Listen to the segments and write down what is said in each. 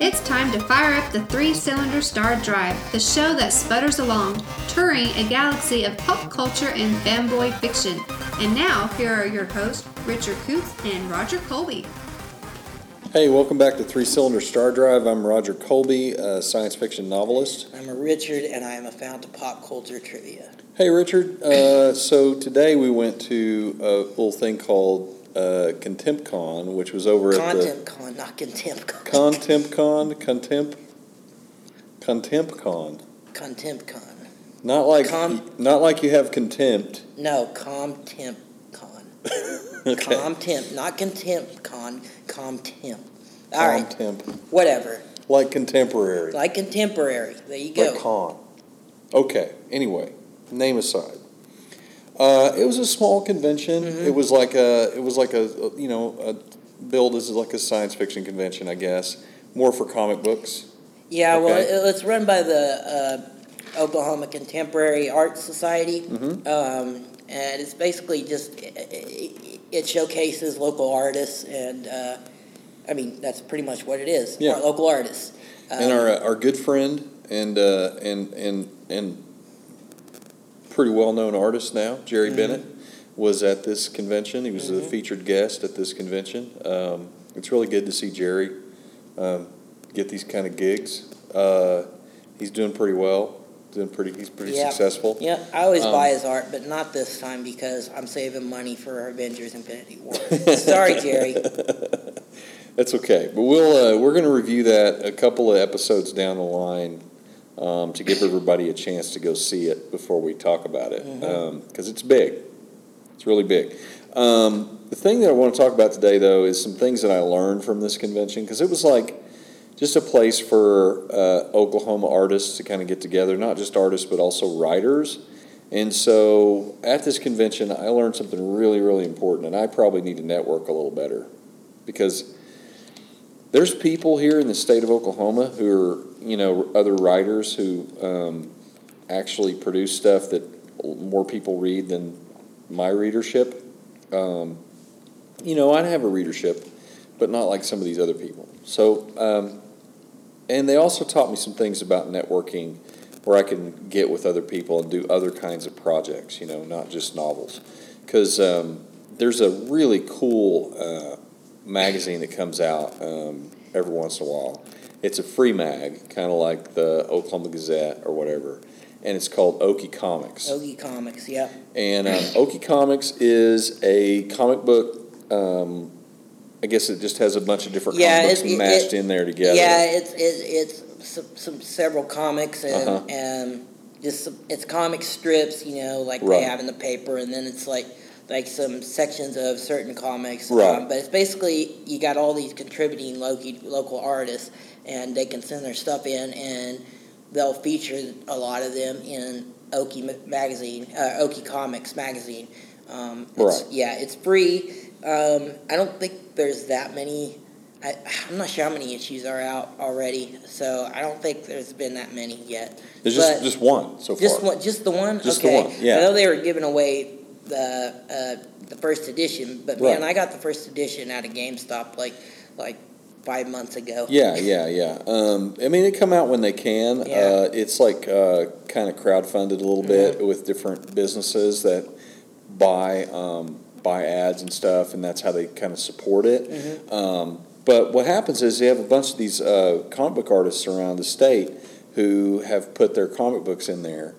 It's time to fire up the three cylinder Star Drive, the show that sputters along, touring a galaxy of pop culture and fanboy fiction. And now, here are your hosts, Richard Kuth and Roger Colby. Hey, welcome back to Three Cylinder Star Drive. I'm Roger Colby, a science fiction novelist. I'm a Richard, and I am a fount of pop culture trivia. Hey, Richard. Uh, so today we went to a little thing called uh, ContemptCon, which was over at the ContemptCon, not ContemptCon. ContemptCon, Contempt, ContemptCon. ContemptCon. Not like Com- not like you have contempt. No, ComTemptCon. Okay. ComTemp, not ContemptCon, ComTemp. All right, Contempt, whatever. like contemporary, Like contemporary. There you go. like con. Okay. Anyway, name aside. Uh, it was a small convention. Mm-hmm. It was like a, it was like a, you know, a billed as like a science fiction convention, I guess, more for comic books. Yeah, well, it- it's run by the uh, Oklahoma Contemporary Art Society, Mhm. um, and it's basically just it, it, showcases local artists, and uh, I mean that's pretty much what it is. Yeah. Our local artists. and Um, our uh, our good friend and uh, and and and pretty well known artist now, Jerry Mm-hmm. Bennett, was at this convention. He was a Mhm. featured guest at this convention. Um, it's really good to see Jerry um, get these kind of gigs. Uh, he's doing pretty well. Doing pretty. He's pretty Yeah. successful. Yeah, I always Um, buy his art, but not this time because I'm saving money for Avengers Infinity War. Sorry, Jerry. That's okay, but we'll uh, we're going to review that a couple of episodes down the line um, to give everybody a chance to go see it before we talk about it because it's big. It's really big. Um, the thing that I want to talk about today, though, is some things that I learned from this convention because it was like just a place for uh, Oklahoma artists to kind of get together, not just artists but also writers. And so at this convention, I learned something really, really important, and I probably need to network a little better because there's people here in the state of Oklahoma who are, you know, other writers who um, actually produce stuff that more people read than my readership. Um, you know, I have a readership, but not like some of these other people. So, um, and they also taught me some things about networking where I can get with other people and do other kinds of projects, you know, not just novels. Because um, there's a really cool uh, magazine that comes out um, every once in a while. It's a free mag, kind of like the Oklahoma Gazette or whatever, and it's called Okie Comics. Okie Comics, yep. And um, Okie Comics is a comic book. Um, I guess it just has a bunch of different Yeah, comic books it- it- in there together. Yeah, it's it, it's some, some several comics and Uh-huh. and just some, it's comic strips, you know, like Right. they have in the paper, and then it's like like some sections of certain comics. Right. Um, but it's basically you got all these contributing local local artists, and they can send their stuff in, and they'll feature a lot of them in Okie magazine, uh, Okie Comics magazine. Um, it's- Right. Yeah, it's free. Um, I don't think there's that many. I, I'm not sure how many issues are out already, so I don't think there's been that many yet. There's just, but- just one so far. Just one, just the one. Just the okay. one, yeah. I know they were giving away the uh, the first edition, but man, Right. I got the first edition out of GameStop like like five months ago. Yeah, yeah, yeah. Um, I mean, they come out when they can. Yeah. Mm-hmm. Uh, it's like uh, kind of crowdfunded a little bit with different businesses that buy um, buy ads and stuff, and that's how they kind of support it. Mm-hmm. Um, but what happens is they have a bunch of these uh, comic book artists around the state who have put their comic books in there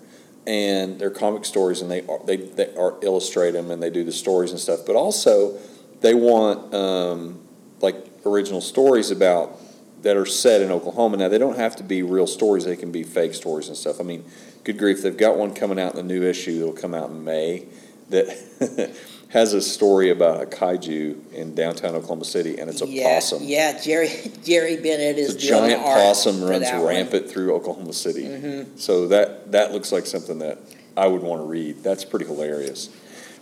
and their comic stories, and they they they are illustrate them and they do the stories and stuff. But also, they want um, like original stories about that are set in Oklahoma. Now they don't have to be real stories; they can be fake stories and stuff. I mean, good grief, they've got one coming out in the new issue that'll come out in May that has a story about a kaiju in downtown Oklahoma City, and it's a yeah, possum. Yeah, Jerry Jerry Bennett is It's a the giant possum runs that one. rampant through Oklahoma City. Mhm. So that that looks like something that I would want to read. That's pretty hilarious.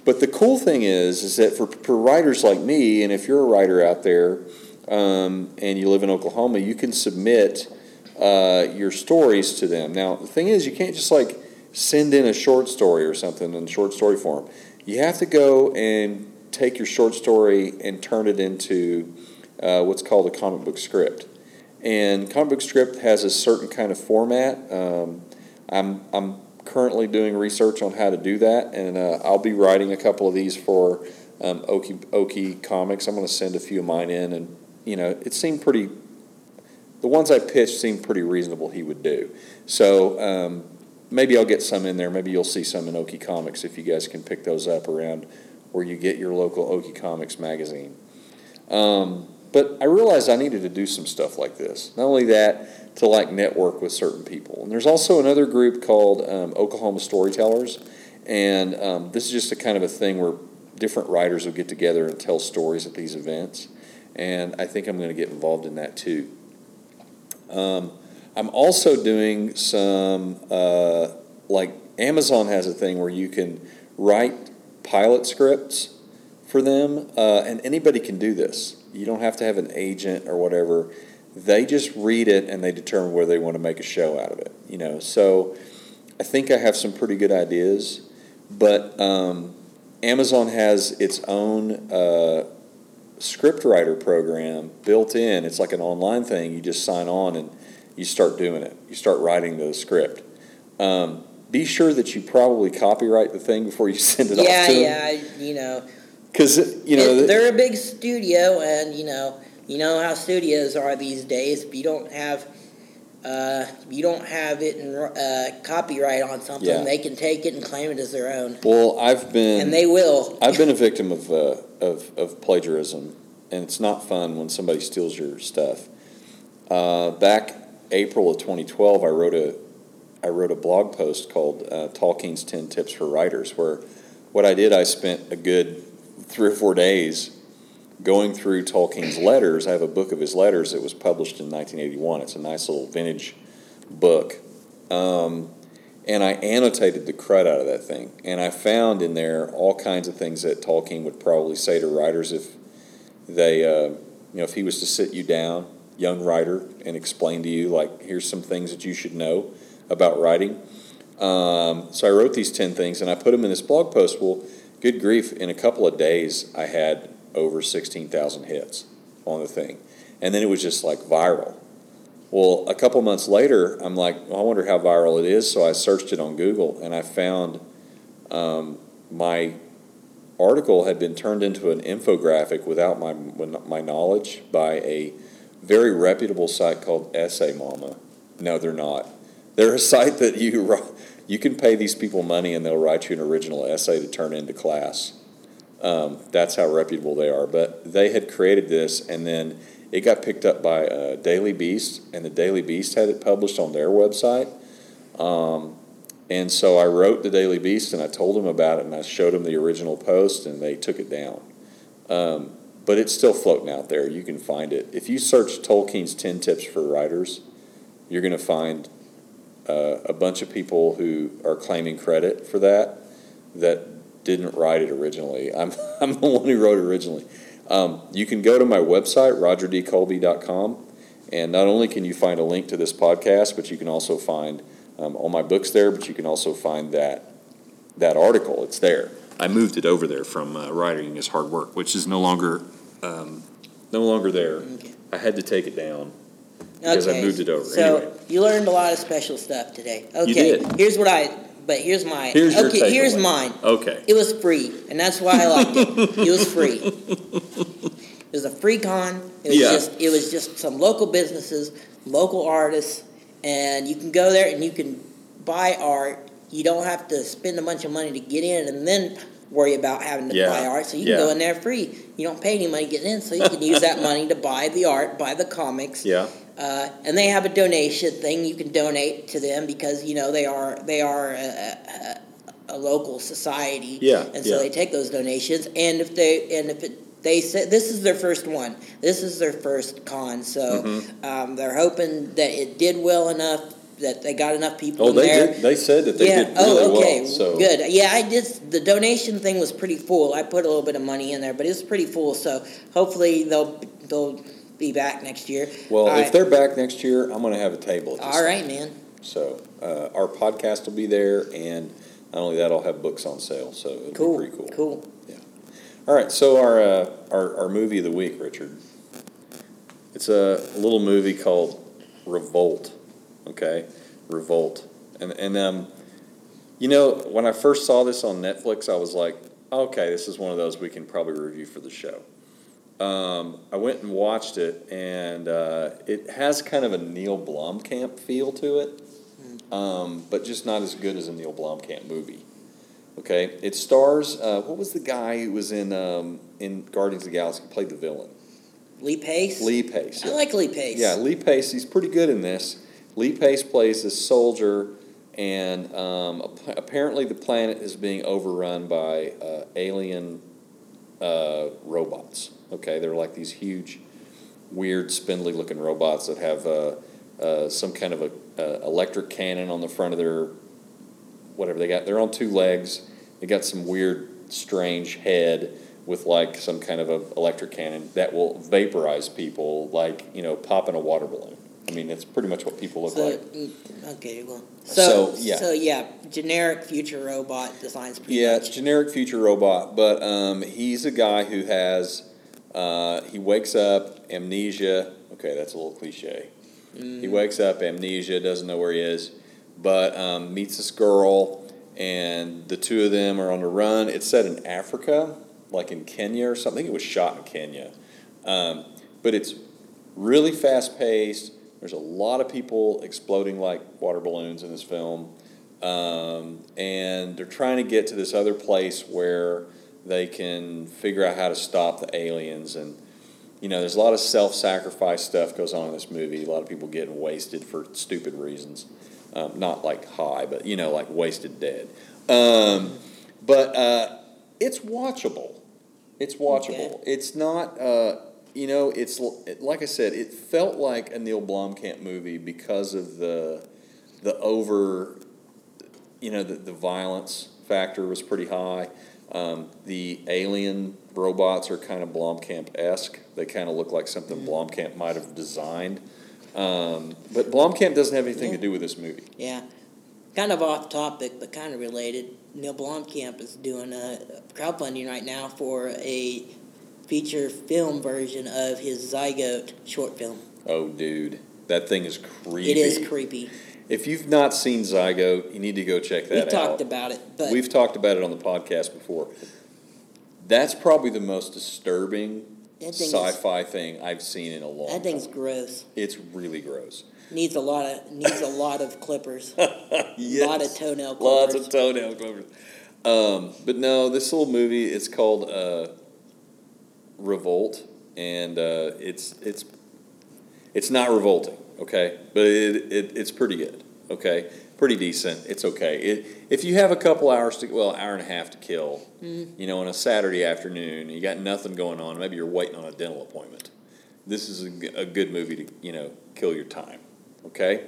But the cool thing is, is that for, for writers like me, and if you're a writer out there um, and you live in Oklahoma, you can submit uh, your stories to them. Now the thing is, you can't just like send in a short story or something in short story form. You have to go and take your short story and turn it into uh, what's called a comic book script. And comic book script has a certain kind of format. Um, I'm, I'm currently doing research on how to do that, and uh, I'll be writing a couple of these for um, Okie, Okie Comics. I'm going to send a few of mine in, and you know, it seemed pretty. The ones I pitched seemed pretty reasonable. He would do so. Um, maybe I'll get some in there. Maybe you'll see some in Okie Comics if you guys can pick those up around where you get your local Okie Comics magazine. Um, but I realized I needed to do some stuff like this. Not only that, to like network with certain people. And there's also another group called um, Oklahoma Storytellers, and um, this is just a kind of a thing where different writers will get together and tell stories at these events. And I think I'm going to get involved in that too. Um, I'm also doing some, uh, like Amazon has a thing where you can write pilot scripts for them, uh, and anybody can do this. You don't have to have an agent or whatever. They just read it and they determine whether they want to make a show out of it. You know, so I think I have some pretty good ideas, but um, Amazon has its own uh, scriptwriter program built in. It's like an online thing. You just sign on and you start doing it. You start writing the script. Um, be sure that you probably copyright the thing before you send it yeah, off to them. Yeah, yeah, you know. Because you know they're a big studio, and you know, you know how studios are these days. If you don't have, uh, you don't have it in uh, copyright on something, Yeah. they can take it and claim it as their own, well, I've been and they will. I've been a victim of, uh, of of plagiarism, and it's not fun when somebody steals your stuff. Uh, back April of 2012, I wrote a I wrote a blog post called uh, Tolkien's 10 Tips for Writers, where what I did, I spent a good three or four days going through Tolkien's letters. I have a book of his letters that was published in 1981. It's a nice little vintage book. Um, and I annotated the crud out of that thing. And I found in there all kinds of things that Tolkien would probably say to writers if they, uh, you know, if he was to sit you down, young writer, and explain to you, like, here's some things that you should know about writing. Um, so I wrote these 10 things and I put them in this blog post. Well, good grief, in a couple of days, I had over 16,000 hits on the thing. And then it was just like viral. Well, a couple months later, I'm like, well, I wonder how viral it is. So I searched it on Google and I found um, my article had been turned into an infographic without my, my knowledge by a very reputable site called Essay Mama. No, they're not. They're a site that you you can pay these people money and they'll write you an original essay to turn into class. Um, that's how reputable they are. But they had created this, and then it got picked up by uh, Daily Beast, and the Daily Beast had it published on their website. Um, and so I wrote the Daily Beast, and I told them about it, and I showed them the original post, and they took it down. Um, but it's still floating out there. You can find it. If you search Tolkien's 10 Tips for Writers, you're going to find uh, a bunch of people who are claiming credit for that that didn't write it originally. I'm, I'm the one who wrote it originally. Um, you can go to my website, rogerdcolby.com, and not only can you find a link to this podcast, but you can also find um, all my books there, but you can also find that, that article. It's there. I moved it over there from uh, Writing is Hard Work, which is no longer, um, no longer there. Okay. I had to take it down because I moved it over. So Anyway. you learned a lot of special stuff today. Okay, did. here's what I. But here's my. Here's your okay, here's takeaway. mine. Okay. It was free, and that's why I liked it. it was free. It was a free con. It was Yeah. just it was just some local businesses, local artists, and you can go there and you can buy art. You don't have to spend a bunch of money to get in, and then worry about having to Yeah. buy art. So you Yeah. can go in there free. You don't pay any money getting in, so you can use that money to buy the art, buy the comics. Yeah. Uh, and they have a donation thing you can donate to them because you know they are they are a, a, a local society. Yeah, And so yeah. they take those donations, and if they and if it, they say this is their first one, this is their first con, so Mm-hmm. um, they're hoping that it did well enough that they got enough people Oh, in they there. did. They said that they yeah. did really oh, okay. well. So Good. Yeah, I did. The donation thing was pretty full. I put a little bit of money in there, but it was pretty full. So hopefully they'll they'll be back next year. Well, if they're back next year, I'm going to have a table. All right, man. So uh, our podcast will be there, and not only that, I'll have books on sale. So it'll Cool. be pretty cool. Cool. Yeah. All right. So our, uh, our our movie of the week, Richard. It's a little movie called Revolt. Okay, Revolt, and and um, you know, when I first saw this on Netflix, I was like, okay, this is one of those we can probably review for the show. Um, I went and watched it, and uh, it has kind of a Neil Blomkamp feel to it, um, but just not as good as a Neil Blomkamp movie. Okay, it stars uh, what was the guy who was in um, in Guardians of the Galaxy played the villain? Lee Pace. Lee Pace. I yeah. like Lee Pace. Yeah, Lee Pace. He's pretty good in this. Lee Pace plays this soldier, and um, ap- apparently the planet is being overrun by uh, alien uh, robots. Okay, they're like these huge, weird, spindly-looking robots that have uh, uh, some kind of a uh, electric cannon on the front of their whatever they got. They're on two legs. They got some weird, strange head with like some kind of a electric cannon that will vaporize people, like you know, popping a water balloon. I mean, that's pretty much what people look So, like. mm, okay, well, so, So, yeah. so yeah, generic future robot designs pretty Yeah, much. generic future robot, but um, he's a guy who has uh, he wakes up amnesia. Okay, that's a little cliche. He wakes up amnesia, doesn't know where he is, but um, meets this girl, and the two of them are on the run. It's set in Africa, like in Kenya or something. I think it was shot in Kenya, um, but it's really fast paced. There's a lot of people exploding like water balloons in this film. Um, and they're trying to get to this other place where they can figure out how to stop the aliens. And, you know, there's a lot of self sacrifice stuff goes on in this movie. A lot of people getting wasted for stupid reasons. Um, not like high, but, you know, like wasted dead. Um, but uh, it's watchable. It's watchable. Okay. It's not. Uh, you know, it's like I said. It felt like a Neil Blomkamp movie because of the the over. You know, the, the violence factor was pretty high. Um, the alien robots are kind of Blomkamp esque. They kind of look like something Blomkamp might have designed. Um, but Blomkamp doesn't have anything to do with this movie. Yeah, kind of off topic, but kind of related. Neil Blomkamp is doing a crowdfunding right now for a feature film version of his Zygote short film. Oh, dude, that thing is creepy. It is creepy. If you've not seen Zygote, you need to go check that We out. We've talked about it, but We've talked about it on the podcast before. That's probably the most disturbing thing is- sci-fi thing I've seen in a long time. that thing's time. gross. It's really gross. Needs a lot of needs a lot of clippers. yes. lot of toenail clippers. Lots of toenail clippers. Um, but no, this little movie it's called uh, Revolt, and uh, it's it's it's not revolting, okay, but it, it it's pretty good, okay, pretty decent. It's okay. It, if you have a couple hours to well, hour and a half to kill, you know, on a Saturday afternoon, you got nothing going on. Maybe you're waiting on a dental appointment. This is a good movie to you know kill your time, okay.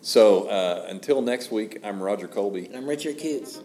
So uh, until next week, I'm Roger Colby. And I'm Richard Coots.